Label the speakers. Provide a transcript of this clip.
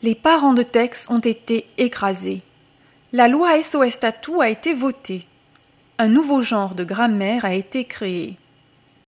Speaker 1: Les parents de Tex ont été écrasés. La loi SOS Tattoo a été votée. Un nouveau genre de grammaire a été créé.